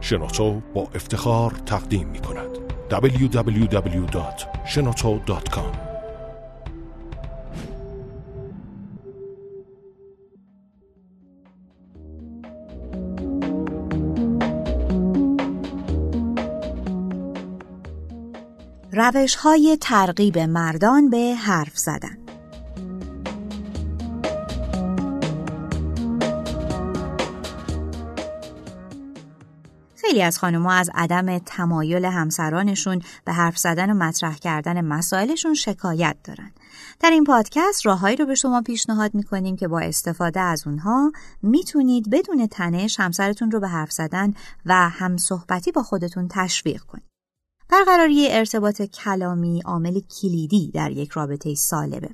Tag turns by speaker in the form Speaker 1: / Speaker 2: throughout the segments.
Speaker 1: شنوتو با افتخار تقدیم می کند. www.shenoto.com
Speaker 2: روش های ترغیب مردان به حرف زدن. خیلی از خانمها از عدم تمایل همسرانشون به حرف زدن و مطرح کردن مسائلشون شکایت دارن. در این پادکست راههایی رو به شما پیشنهاد می‌کنیم که با استفاده از اونها می‌تونید بدون تنش همسرتون رو به حرف زدن و هم صحبتی با خودتون تشویق کنید. برقراری ارتباط کلامی عامل کلیدی در یک رابطه سالبه.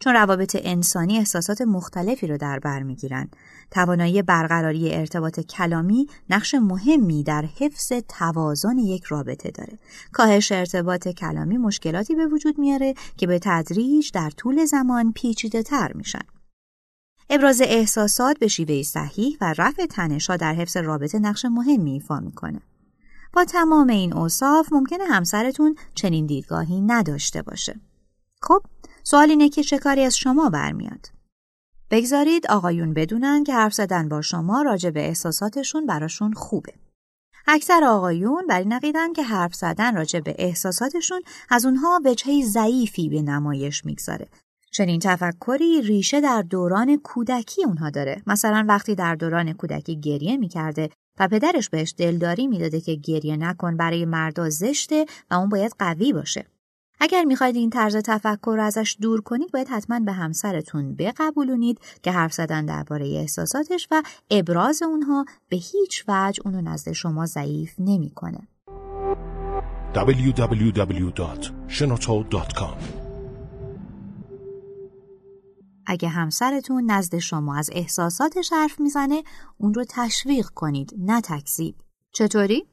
Speaker 2: چون روابط انسانی احساسات مختلفی رو در بر می‌گیرن. توانایی برقراری ارتباط کلامی نقش مهمی در حفظ توازن یک رابطه داره. کاهش ارتباط کلامی مشکلاتی به وجود میاره که به تدریج در طول زمان پیچیده تر میشن. ابراز احساسات به شیوه صحیح و رفع تنشها در حفظ رابطه نقش مهمی ایفا می‌کنه. با تمام این اوصاف ممکنه همسرتون چنین دیدگاهی نداشته باشه. خب سوال اینه که چه کاری از شما برمیاد؟ بگذارید آقایون بدونن که حرف زدن با شما راجع به احساساتشون براشون خوبه. اکثر آقایون بر این عقیدن که حرف زدن راجع به احساساتشون از اونها وجهی ضعیفی به نمایش می‌گذاره. چنین تفکری ریشه در دوران کودکی اونها داره. مثلا وقتی در دوران کودکی گریه می‌کرده و پدرش بهش دلداری می‌داده که گریه نکن برای مردا زشته و اون باید قوی باشه. اگر می‌خواید این طرز تفکر رو ازش دور کنید باید حتما به همسرتون بقبولونید که حرف زدن درباره احساساتش و ابراز اونها به هیچ وجه اونو نزد شما ضعیف نمی‌کنه.
Speaker 1: www.shenoto.com
Speaker 2: اگه همسرتون نزد شما از احساساتش حرف می‌زنه اون رو تشویق کنید نه تکذیب چطوری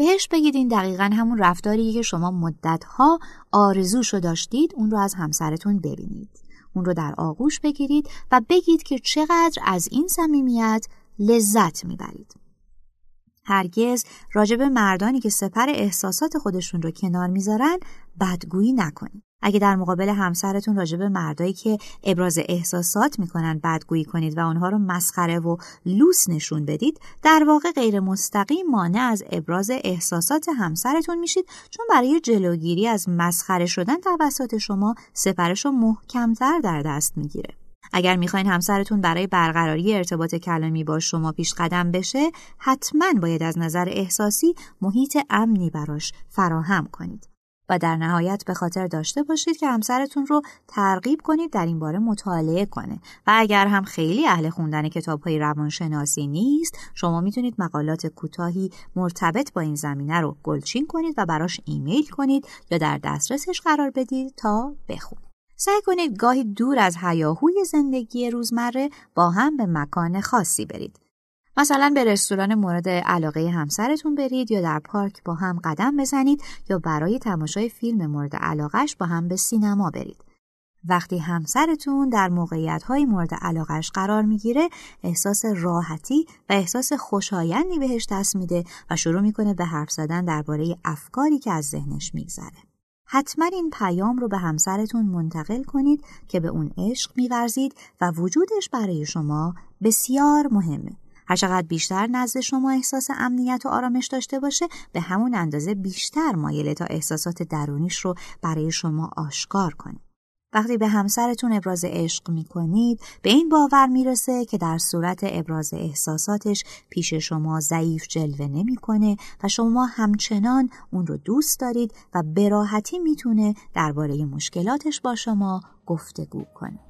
Speaker 2: بهش بگید این دقیقا همون رفتاریه که شما مدتها آرزوشو داشتید اون رو از همسرتون ببینید. اون رو در آغوش بگیرید و بگید که چقدر از این صمیمیت لذت می‌برید. هرگز راجب مردانی که سپر احساسات خودشون رو کنار می‌ذارن بدگویی نکنید. اگه در مقابل همسرتون راجع به مردایی که ابراز احساسات می‌کنن بدگویی کنید و اونها رو مسخره و لوس نشون بدید در واقع غیر مستقیم مانع از ابراز احساسات همسرتون میشید. چون برای جلوگیری از مسخره شدن توسط شما سپرش رو محکمتر در دست می‌گیره. اگر می‌خواین همسرتون برای برقراری ارتباط کلامی با شما پیش قدم بشه حتما باید از نظر احساسی محیط امنی براش فراهم کنید. و در نهایت به خاطر داشته باشید که همسرتون رو ترغیب کنید در این باره مطالعه کنه. و اگر هم خیلی اهل خوندن کتاب های روانشناسی نیست شما می‌تونید مقالات کوتاهی مرتبط با این زمینه رو گلچین کنید و براش ایمیل کنید یا در دسترسش قرار بدید تا بخونید. سعی کنید گاهی دور از هیاهوی زندگی روزمره با هم به مکان خاصی برید. مثلا به رستوران مورد علاقه همسرتون برید یا در پارک با هم قدم بزنید یا برای تماشای فیلم مورد علاقش با هم به سینما برید. وقتی همسرتون در موقعیت های مورد علاقش قرار می‌گیره احساس راحتی و احساس خوشایندی بهش دست میده و شروع می‌کنه به حرف زدن درباره افکاری که از ذهنش میگذره. حتما این پیام رو به همسرتون منتقل کنید که به اون عشق میورزید و وجودش برای شما بسیار مهمه. هرچقدر بیشتر نزد شما احساس امنیت و آرامش داشته باشه به همون اندازه بیشتر مایله تا احساسات درونیش رو برای شما آشکار کنید. وقتی به همسرتون ابراز عشق می کنید به این باور می‌رسه که در صورت ابراز احساساتش پیش شما ضعیف جلوه نمی‌کنه و شما همچنان اون رو دوست دارید و براحتی می‌تونه درباره مشکلاتش با شما گفتگو کنه.